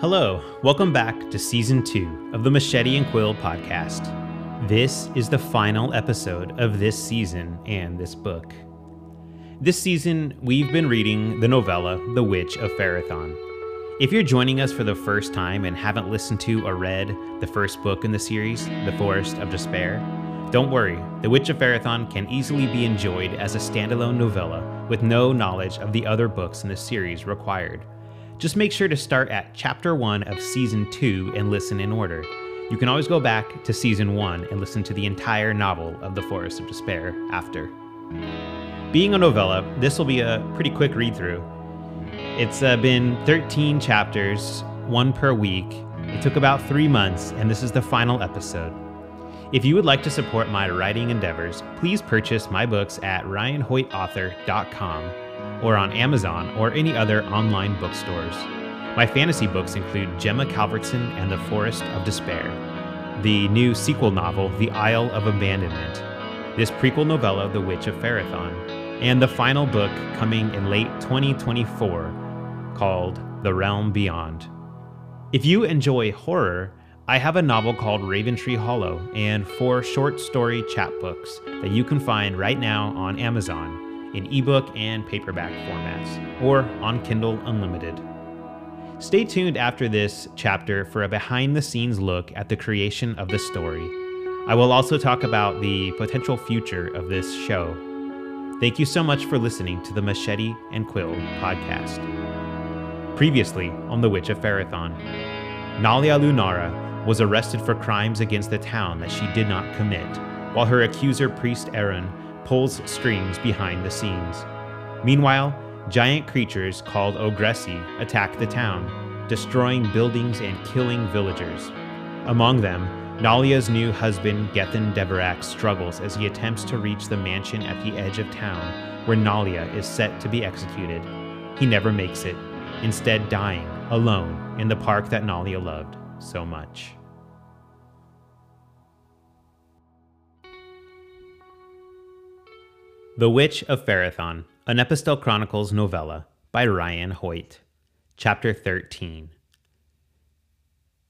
Hello, welcome back to season two of the Machete and Quill podcast. This is the final episode of this season and this book. This season, we've been reading the novella The Witch of Ferathan. If you're joining us for the first time and haven't listened to or read the first book in the series, The Forest of Despair, don't worry, The Witch of Ferathan can easily be enjoyed as a standalone novella with no knowledge of the other books in the series required. Just make sure to start at chapter 1 of season 2 and listen in order. You can always go back to season 1 and listen to the entire novel of The Forest of Despair after. Being a novella, this will be a pretty quick read through. It's uh, been 13 chapters, one per week. It took about three months, and this is the final episode. If you would like to support my writing endeavors, please purchase my books at ryanhoytauthor.com or on Amazon or any other online bookstores. My fantasy books include Gemma Calvertson and the Forest of Despair, the new sequel novel, The Isle of Abandonment, this prequel novella, The Witch of Ferathan, and the final book coming in late 2024 called The Realm Beyond. If you enjoy horror, I have a novel called Raventree Hollow and four short story chapbooks that you can find right now on Amazon in ebook and paperback formats or on Kindle Unlimited. Stay tuned after this chapter for a behind the scenes look at the creation of the story. I will also talk about the potential future of this show. Thank you so much for listening to the Machete and Quill podcast. Previously on The Witch of Ferathan, Nalia Lunara was arrested for crimes against the town that she did not commit, while her accuser, Priest Aaron, pulls strings behind the scenes. Meanwhile, giant creatures called Ogressi attack the town, destroying buildings and killing villagers. Among them, Nalia's new husband, Gethin Deverak, struggles as he attempts to reach the mansion at the edge of town where Nalia is set to be executed. He never makes it, instead, dying alone in the park that Nalia loved so much. The Witch of Ferathan, an Aepistelle Chronicles novella by Ryan Hoyt. Chapter 13.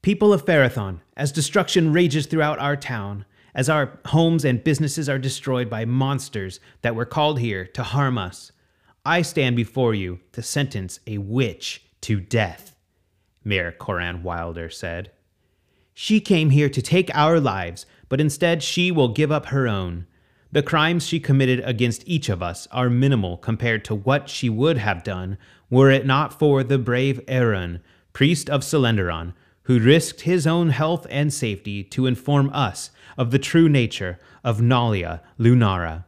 People of Ferathan, as destruction rages throughout our town, as our homes and businesses are destroyed by monsters that were called here to harm us, I stand before you to sentence a witch to death, Mayor Coran Wilder said. She came here to take our lives, but instead she will give up her own. The crimes she committed against each of us are minimal compared to what she would have done were it not for the brave Aaron, priest of Solendaron, who risked his own health and safety to inform us of the true nature of Nalia Lunara.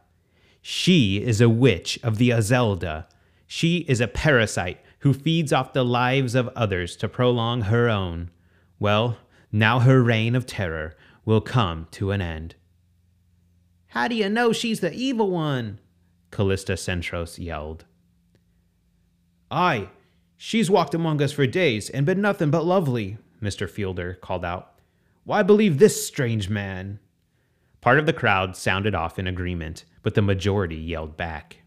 She is a witch of the Azelda. She is a parasite who feeds off the lives of others to prolong her own. Well, now her reign of terror will come to an end. How do you know she's the evil one? Callista Centros yelled. Aye, she's walked among us for days and been nothing but lovely, Mr. Fielder called out. Why believe this strange man? Part of the crowd sounded off in agreement, but the majority yelled back.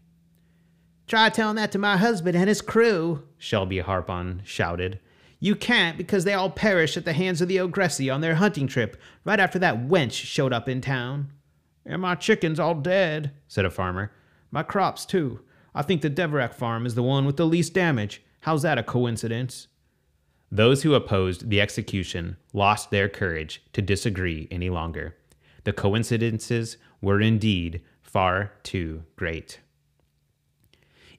Try telling that to my husband and his crew, Shelby Harpon shouted. You can't because they all perished at the hands of the Ogressi on their hunting trip right after that wench showed up in town. And my chickens all dead, said a farmer. My crops, too. I think the Deverak farm is the one with the least damage. How's that a coincidence? Those who opposed the execution lost their courage to disagree any longer. The coincidences were indeed far too great.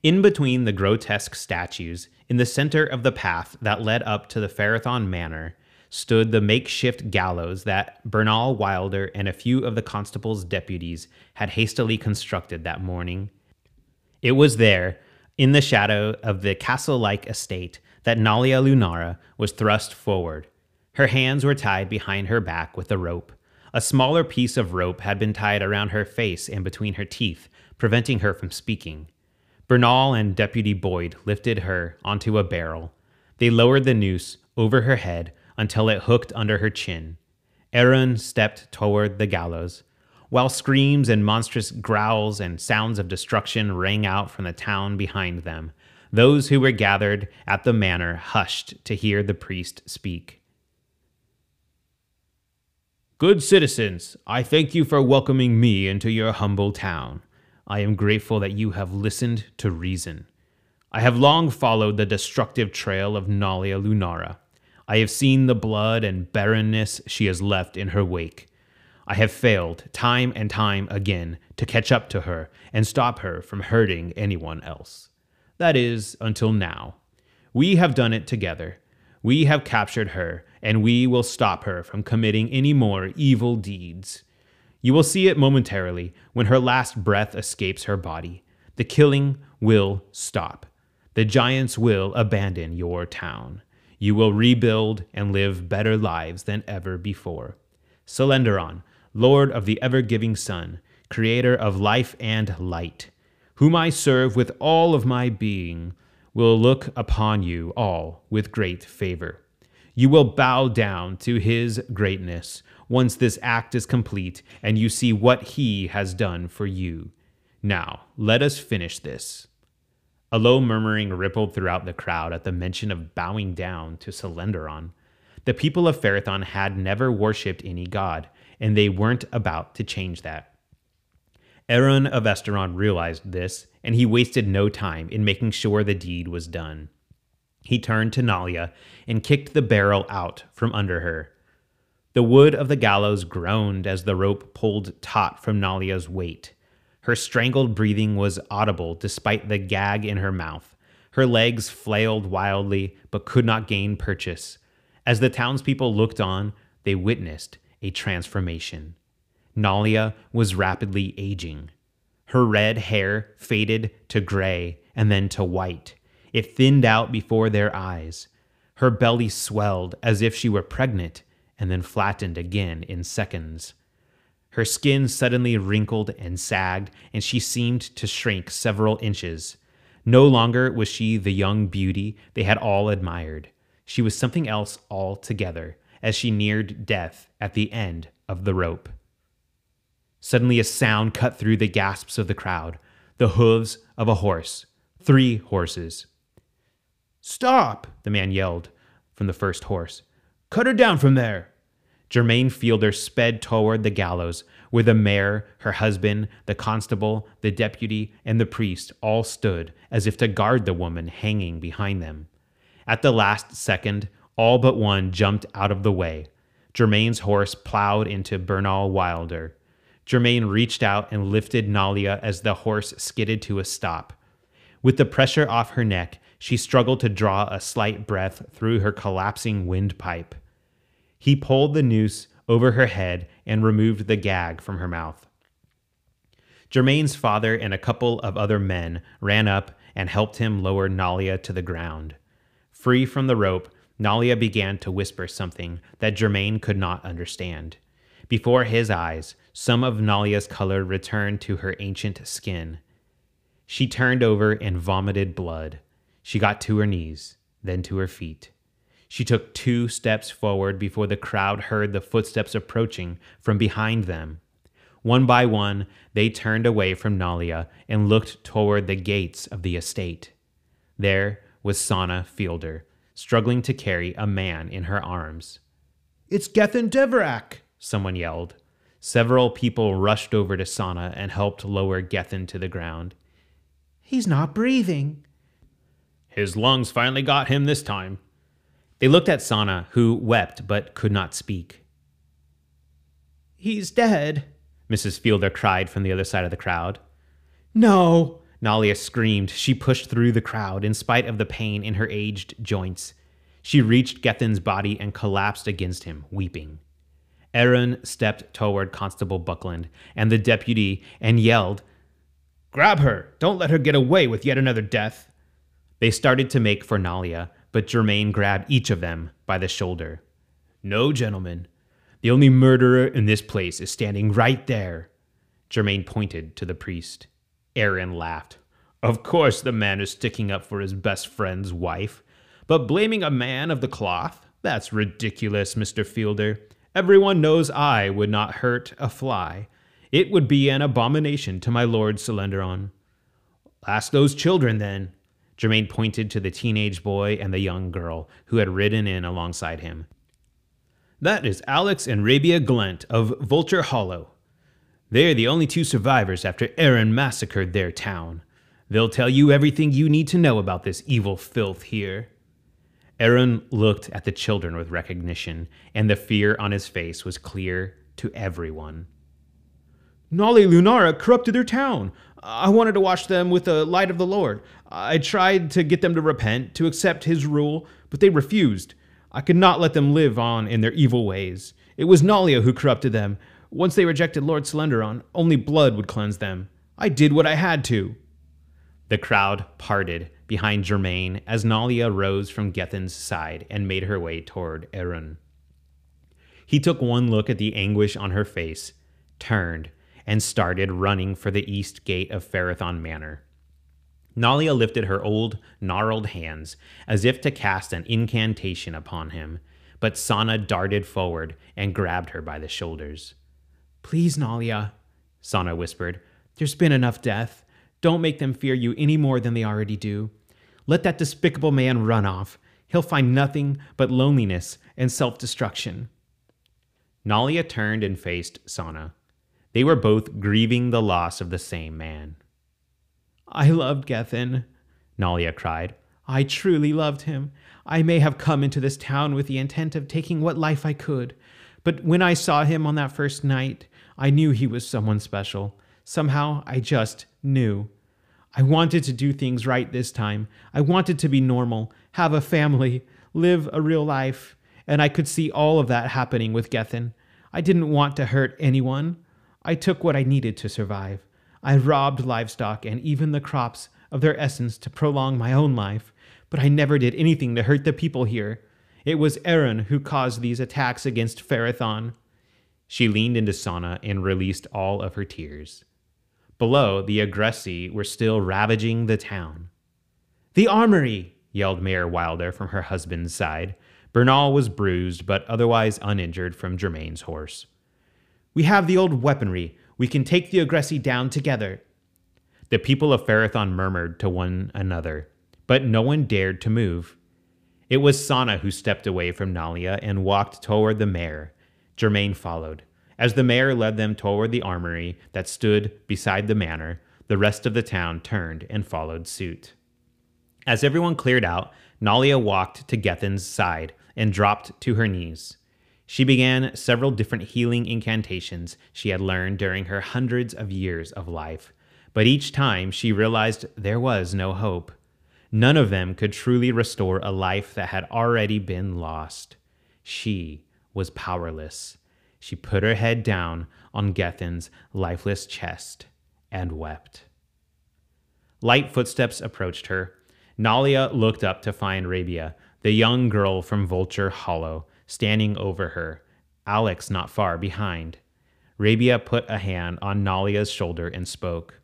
In between the grotesque statues, in the center of the path that led up to the Ferathan Manor, stood the makeshift gallows that Bernal Wilder and a few of the constable's deputies had hastily constructed that morning. It was there, in the shadow of the castle like estate, that Nalia Lunara was thrust forward. Her hands were tied behind her back with a rope. A smaller piece of rope had been tied around her face and between her teeth, preventing her from speaking. Bernal and Deputy Boyd lifted her onto a barrel. They lowered the noose over her head until it hooked under her chin. Aaron stepped toward the gallows. While screams and monstrous growls and sounds of destruction rang out from the town behind them, Those who were gathered at the manor hushed to hear the priest speak. Good citizens, I thank you for welcoming me into your humble town. I am grateful that you have listened to reason. I have long followed the destructive trail of Nalia Lunara. I have seen the blood and barrenness she has left in her wake. I have failed time and time again to catch up to her and stop her from hurting anyone else. That is, until now. We have done it together. We have captured her, and we will stop her from committing any more evil deeds. You will see it momentarily when her last breath escapes her body. The killing will stop. The giants will abandon your town. You will rebuild and live better lives than ever before. Solendaron, Lord of the ever giving sun, creator of life and light, whom I serve with all of my being, will look upon you all with great favor. You will bow down to his greatness once this act is complete and you see what he has done for you. Now, let us finish this. A low murmuring rippled throughout the crowd at the mention of bowing down to Solendaron. The people of Ferathan had never worshipped any god, and they weren't about to change that. Aaron of Esteron realized this, and he wasted no time in making sure the deed was done. He turned to Nalia and kicked the barrel out from under her. The wood of the gallows groaned as the rope pulled taut from Nalia's weight. Her strangled breathing was audible despite the gag in her mouth. Her legs flailed wildly but could not gain purchase. As the townspeople looked on, they witnessed a transformation. Nalia was rapidly aging. Her red hair faded to gray and then to white. It thinned out before their eyes. Her belly swelled as if she were pregnant and then flattened again in seconds. Her skin suddenly wrinkled and sagged, and she seemed to shrink several inches. No longer was she the young beauty they had all admired. She was something else altogether as she neared death at the end of the rope. Suddenly, a sound cut through the gasps of the crowd the hooves of a horse. Three horses. Stop! the man yelled from the first horse. Cut her down from there! Germaine Fielder sped toward the gallows, where the mayor, her husband, the constable, the deputy, and the priest all stood as if to guard the woman hanging behind them. At the last second, all but one jumped out of the way. Germaine's horse plowed into Bernal Wilder. Germaine reached out and lifted Nalia as the horse skidded to a stop. With the pressure off her neck, she struggled to draw a slight breath through her collapsing windpipe. He pulled the noose over her head and removed the gag from her mouth. Germaine's father and a couple of other men ran up and helped him lower Nalia to the ground. Free from the rope, Nalia began to whisper something that Germaine could not understand. Before his eyes, some of Nalia's color returned to her ancient skin. She turned over and vomited blood. She got to her knees, then to her feet. She took two steps forward before the crowd heard the footsteps approaching from behind them. One by one, they turned away from Nalia and looked toward the gates of the estate. There was Sana Fielder, struggling to carry a man in her arms. It's Gethin Deverak, someone yelled. Several people rushed over to Sana and helped lower Gethin to the ground. He's not breathing, his lungs finally got him this time. They looked at Sana, who wept but could not speak. He's dead, Mrs. Fielder cried from the other side of the crowd. No, Nalia screamed. She pushed through the crowd in spite of the pain in her aged joints. She reached Gethin's body and collapsed against him, weeping. Aaron stepped toward Constable Buckland and the deputy and yelled, Grab her! Don't let her get away with yet another death! They started to make for Nalia, but Germaine grabbed each of them by the shoulder. No, gentlemen. The only murderer in this place is standing right there. Germaine pointed to the priest. Aaron laughed. Of course, the man is sticking up for his best friend's wife. But blaming a man of the cloth? That's ridiculous, Mr. Fielder. Everyone knows I would not hurt a fly. It would be an abomination to my lord Solendaron. Ask those children, then. Germaine pointed to the teenage boy and the young girl who had ridden in alongside him. That is Alex and Rabia Glent of Vulture Hollow. They are the only two survivors after Aaron massacred their town. They'll tell you everything you need to know about this evil filth here. Aaron looked at the children with recognition, and the fear on his face was clear to everyone. Nali Lunara corrupted their town. I wanted to wash them with the light of the Lord. I tried to get them to repent, to accept his rule, but they refused. I could not let them live on in their evil ways. It was Nalia who corrupted them. Once they rejected Lord Solendaron, only blood would cleanse them. I did what I had to. The crowd parted behind Germaine as Nalia rose from Gethin's side and made her way toward Aaron. He took one look at the anguish on her face, turned, and started running for the east gate of Ferathan Manor. Nalia lifted her old, gnarled hands as if to cast an incantation upon him, but Sana darted forward and grabbed her by the shoulders. Please, Nalia, Sana whispered. There's been enough death. Don't make them fear you any more than they already do. Let that despicable man run off. He'll find nothing but loneliness and self destruction. Nalia turned and faced Sana. They were both grieving the loss of the same man. I loved Gethin, Nalia cried. I truly loved him. I may have come into this town with the intent of taking what life I could, but when I saw him on that first night, I knew he was someone special. Somehow, I just knew. I wanted to do things right this time. I wanted to be normal, have a family, live a real life, and I could see all of that happening with Gethin. I didn't want to hurt anyone. I took what I needed to survive. I robbed livestock and even the crops of their essence to prolong my own life, but I never did anything to hurt the people here. It was Aaron who caused these attacks against Ferathan. She leaned into Sana and released all of her tears. Below, the Aggressi were still ravaging the town. The armory! yelled Mayor Wilder from her husband's side. Bernal was bruised, but otherwise uninjured from Germaine's horse. We have the old weaponry. We can take the Aggressi down together. The people of Ferathan murmured to one another, but no one dared to move. It was Sana who stepped away from Nalia and walked toward the mayor. Germaine followed. As the mayor led them toward the armory that stood beside the manor, the rest of the town turned and followed suit. As everyone cleared out, Nalia walked to Gethin's side and dropped to her knees. She began several different healing incantations she had learned during her hundreds of years of life, but each time she realized there was no hope. None of them could truly restore a life that had already been lost. She was powerless. She put her head down on Gethin's lifeless chest and wept. Light footsteps approached her. Nalia looked up to find Rabia, the young girl from Vulture Hollow, standing over her, Alex not far behind. Rabia put a hand on Nalia's shoulder and spoke.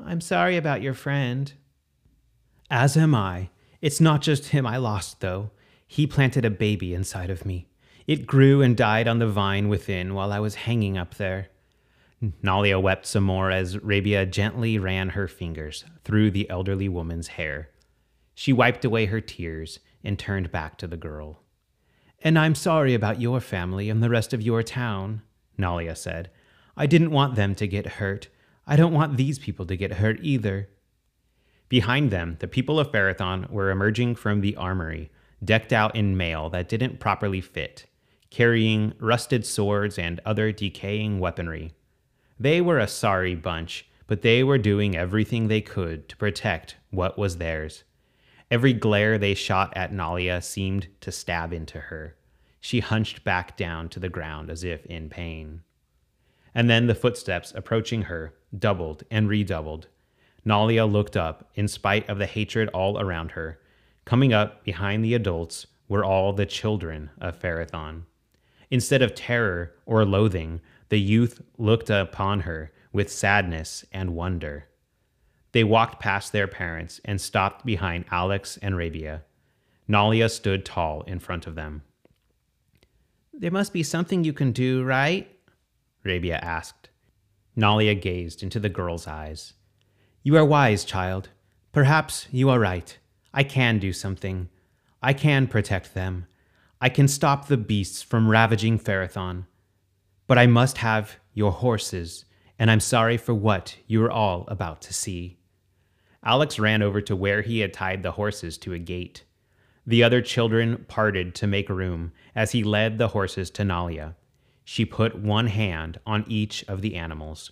I'm sorry about your friend. As am I. It's not just him I lost, though. He planted a baby inside of me. It grew and died on the vine within while I was hanging up there. Nalia wept some more as Rabia gently ran her fingers through the elderly woman's hair. She wiped away her tears and turned back to the girl. And I'm sorry about your family and the rest of your town, Nalia said. I didn't want them to get hurt. I don't want these people to get hurt either. Behind them, the people of Ferathan were emerging from the armory, decked out in mail that didn't properly fit, carrying rusted swords and other decaying weaponry. They were a sorry bunch, but they were doing everything they could to protect what was theirs. Every glare they shot at Nalia seemed to stab into her. She hunched back down to the ground as if in pain. And then the footsteps approaching her doubled and redoubled. Nalia looked up, in spite of the hatred all around her. Coming up behind the adults were all the children of Ferathan. Instead of terror or loathing, the youth looked upon her with sadness and wonder. They walked past their parents and stopped behind Alex and Rabia. Nalia stood tall in front of them. There must be something you can do, right? Rabia asked. Nalia gazed into the girl's eyes. You are wise, child, Perhaps you are right. I can do something. I can protect them. I can stop the beasts from ravaging Ferathan. But I must have your horses, and I'm sorry for what you are all about to see. Alex ran over to where he had tied the horses to a gate. The other children parted to make room as he led the horses to Nalia. She put one hand on each of the animals.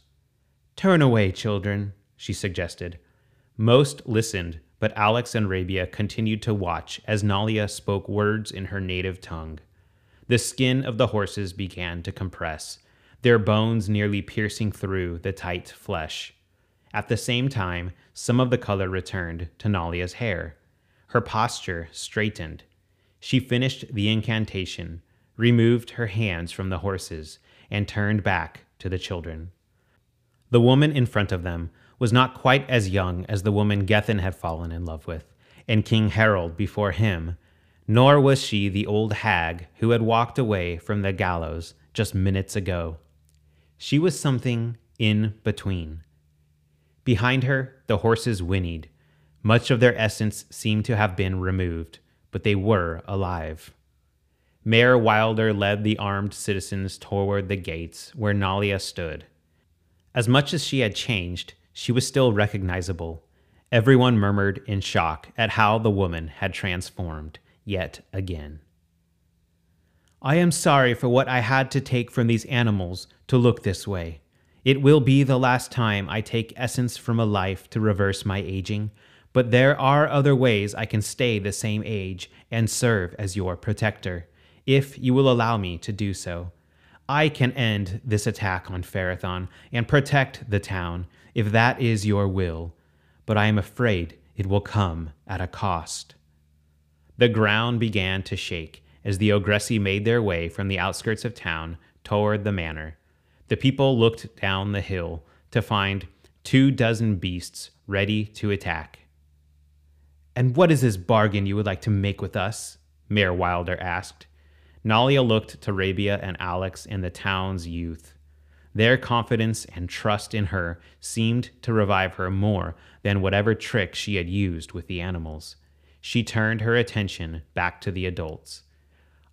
Turn away, children, she suggested. Most listened, but Alex and Rabia continued to watch as Nalia spoke words in her native tongue. The skin of the horses began to compress, their bones nearly piercing through the tight flesh. At the same time, some of the color returned to Nalia's hair. Her posture straightened. She finished the incantation, removed her hands from the horses, and turned back to the children. The woman in front of them was not quite as young as the woman Gethin had fallen in love with, and King Harold before him, nor was she the old hag who had walked away from the gallows just minutes ago. She was something in between. Behind her, the horses whinnied. Much of their essence seemed to have been removed, but they were alive. Mayor Wilder led the armed citizens toward the gates where Nalia stood. As much as she had changed, she was still recognizable. Everyone murmured in shock at how the woman had transformed yet again. I am sorry for what I had to take from these animals to look this way. It will be the last time I take essence from a life to reverse my aging, but there are other ways I can stay the same age and serve as your protector, if you will allow me to do so. I can end this attack on Ferathan and protect the town, if that is your will, but I am afraid it will come at a cost. The ground began to shake as the Ogressi made their way from the outskirts of town toward the manor. The people looked down the hill to find two dozen beasts ready to attack. And what is this bargain you would like to make with us? Mayor Wilder asked. Nalia looked to Rabia and Alex and the town's youth. Their confidence and trust in her seemed to revive her more than whatever trick she had used with the animals. She turned her attention back to the adults.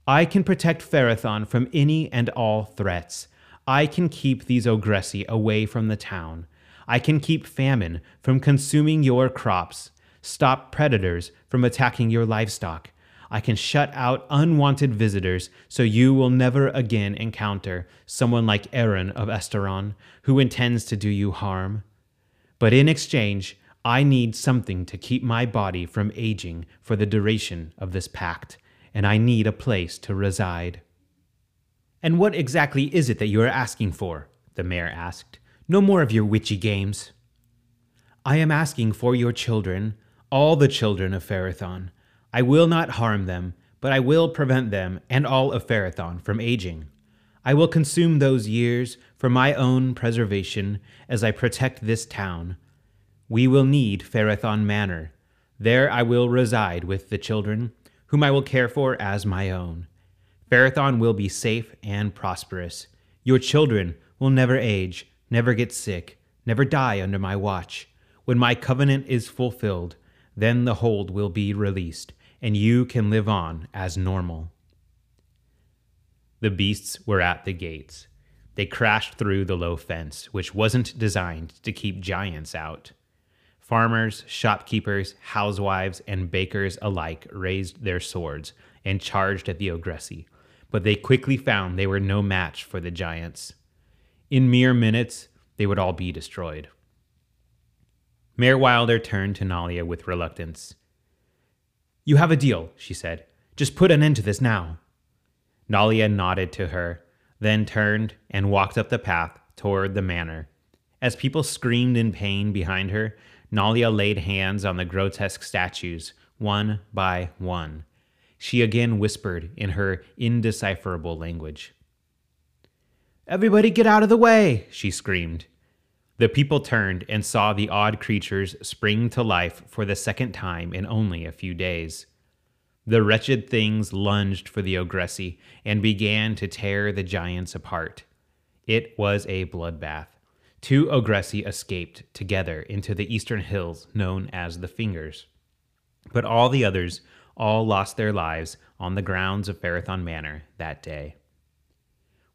I can protect Ferathan from any and all threats. I can keep these Ogressi away from the town. I can keep famine from consuming your crops, stop predators from attacking your livestock. I can shut out unwanted visitors so you will never again encounter someone like Aaron of Esteron who intends to do you harm. But in exchange, I need something to keep my body from aging for the duration of this pact, and I need a place to reside. And what exactly is it that you are asking for? the mayor asked. No more of your witchy games. I am asking for your children, all the children of Ferathan. I will not harm them, but I will prevent them and all of Ferathan from aging. I will consume those years for my own preservation as I protect this town. We will need Ferathan Manor. There I will reside with the children, whom I will care for as my own. Ferathan will be safe and prosperous. Your children will never age, never get sick, never die under my watch. When my covenant is fulfilled, then the hold will be released, and you can live on as normal. The beasts were at the gates. They crashed through the low fence, which wasn't designed to keep giants out. Farmers, shopkeepers, housewives, and bakers alike raised their swords and charged at the Ogressi, but they quickly found they were no match for the giants. In mere minutes, they would all be destroyed. Mayor Wilder turned to Nalia with reluctance. You have a deal, she said. Just put an end to this now. Nalia nodded to her, then turned and walked up the path toward the manor. As people screamed in pain behind her, Nalia laid hands on the grotesque statues, one by one she again whispered in her indecipherable language. Everybody get out of the way, she screamed. The people turned and saw the odd creatures spring to life for the second time in only a few days. The wretched things lunged for the Ogressi and began to tear the giants apart. It was a bloodbath. two Ogresi escaped together into the eastern hills known as the Fingers. But all the others all lost their lives on the grounds of Ferathan Manor that day.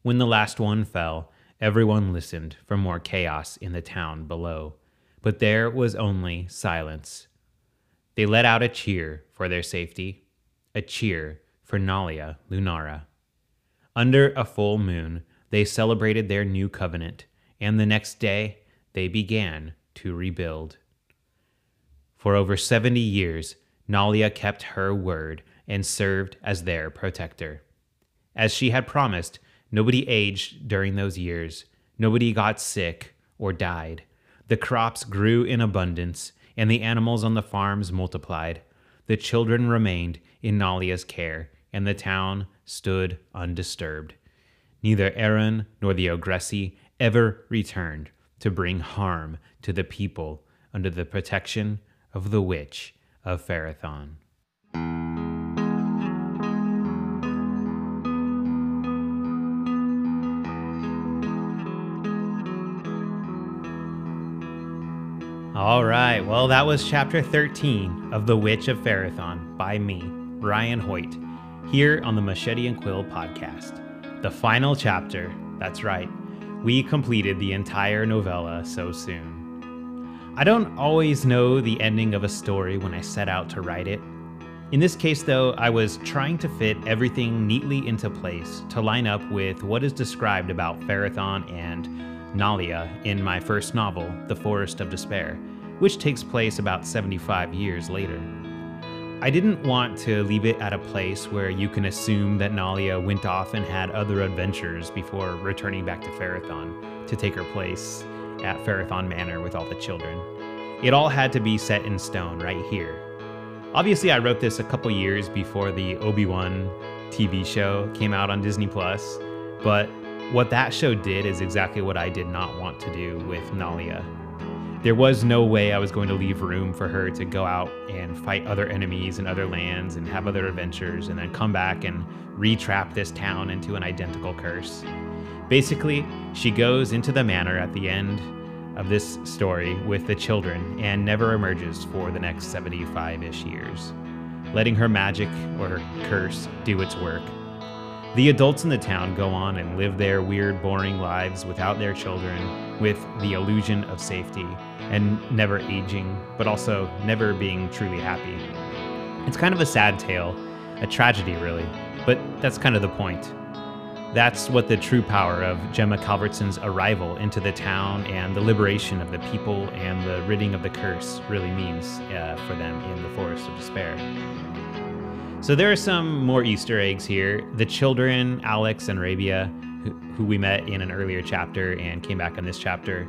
When the last one fell, everyone listened for more chaos in the town below, but there was only silence. They let out a cheer for their safety, a cheer for Nalia Lunara. Under a full moon, they celebrated their new covenant, and the next day they began to rebuild. For over 70 years, Nalia kept her word and served as their protector. As she had promised, nobody aged during those years, nobody got sick or died. The crops grew in abundance, and the animals on the farms multiplied. The children remained in Nalia's care, and the town stood undisturbed. Neither Aaron nor the Ogresi ever returned to bring harm to the people under the protection of the witch of Ferathan. All right, well, that was chapter 13 of The Witch of Ferathan by me, Ryan Hoyt, here on the Machete and Quill podcast. The final chapter, that's right, we completed the entire novella so soon. I don't always know the ending of a story when I set out to write it. In this case, though, I was trying to fit everything neatly into place to line up with what is described about Ferathan and Nalia in my first novel, The Forest of Despair, which takes place about 75 years later. I didn't want to leave it at a place where you can assume that Nalia went off and had other adventures before returning back to Ferathan to take her place at Ferathan Manor with all the children. It all had to be set in stone right here. Obviously, I wrote this a couple years before the Obi Wan TV show came out on Disney Plus, but what that show did is exactly what I did not want to do with Nalia. There was no way I was going to leave room for her to go out and fight other enemies in other lands and have other adventures and then come back and retrap this town into an identical curse. Basically, she goes into the manor at the end of this story with the children and never emerges for the next 75 ish years, letting her magic or her curse do its work the adults in the town go on and live their weird, boring lives without their children, with the illusion of safety and never aging, but also never being truly happy. It's kind of a sad tale, a tragedy, really, but that's kind of the point. That's what the true power of Gemma Calvertson's arrival into the town and the liberation of the people and the ridding of the curse really means uh, for them in the Forest of Despair. So there are some more Easter eggs here. The children, Alex and Rabia, who, who we met in an earlier chapter and came back in this chapter,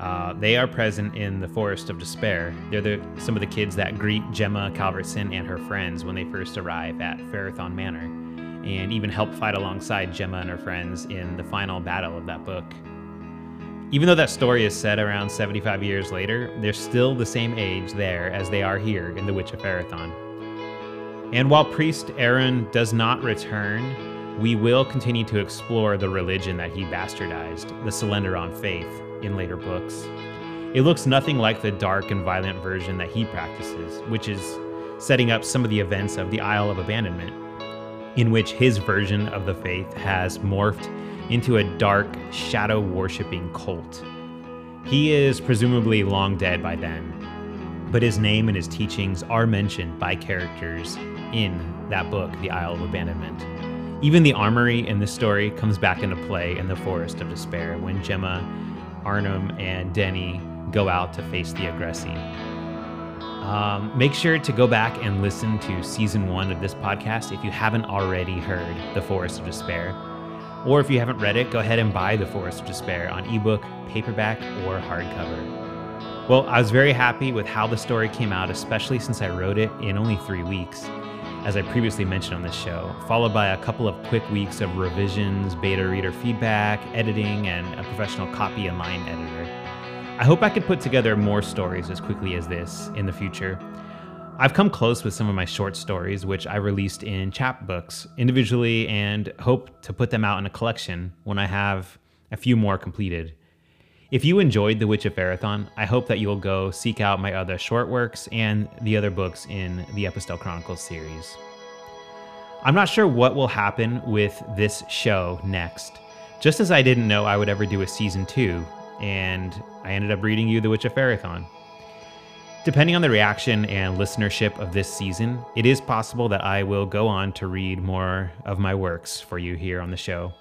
uh, they are present in the Forest of Despair. They're the, some of the kids that greet Gemma Calvertson and her friends when they first arrive at Ferathan Manor, and even help fight alongside Gemma and her friends in the final battle of that book. Even though that story is set around 75 years later, they're still the same age there as they are here in The Witch of Ferathan. And while priest Aaron does not return, we will continue to explore the religion that he bastardized, the Solendaron faith, in later books. It looks nothing like the dark and violent version that he practices, which is setting up some of the events of the Isle of Abandonment, in which his version of the faith has morphed into a dark, shadow worshipping cult. He is presumably long dead by then, but his name and his teachings are mentioned by characters in that book, The Isle of Abandonment. Even the armory in this story comes back into play in the Forest of Despair when Gemma, Arnhem, and Denny go out to face the Ogresi. Um, make sure to go back and listen to season one of this podcast if you haven't already heard The Forest of Despair. Or if you haven't read it, go ahead and buy The Forest of Despair on ebook, paperback, or hardcover. Well, I was very happy with how the story came out, especially since I wrote it in only three weeks as I previously mentioned on this show, followed by a couple of quick weeks of revisions, beta reader feedback, editing, and a professional copy and line editor. I hope I could put together more stories as quickly as this in the future. I've come close with some of my short stories, which I released in chapbooks individually and hope to put them out in a collection when I have a few more completed. If you enjoyed The Witch of Ferathan, I hope that you'll go seek out my other short works and the other books in the Aepistelle Chronicles series. I'm not sure what will happen with this show next. Just as I didn't know I would ever do a season two, and I ended up reading you The Witch of Ferathan. Depending on the reaction and listenership of this season, it is possible that I will go on to read more of my works for you here on the show.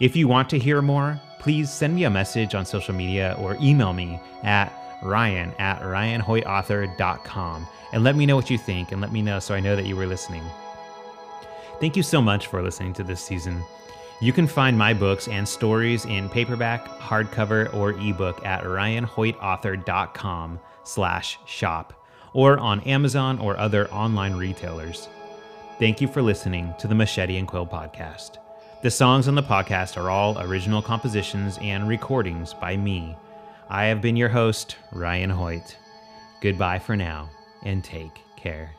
If you want to hear more, please send me a message on social media or email me at ryan at ryanhoytauthor.com and let me know what you think and let me know so I know that you were listening. Thank you so much for listening to this season. You can find my books and stories in paperback, hardcover, or ebook at ryanhoytauthor.com slash shop or on Amazon or other online retailers. Thank you for listening to the Machete and Quill podcast. The songs on the podcast are all original compositions and recordings by me. I have been your host, Ryan Hoyt. Goodbye for now, and take care.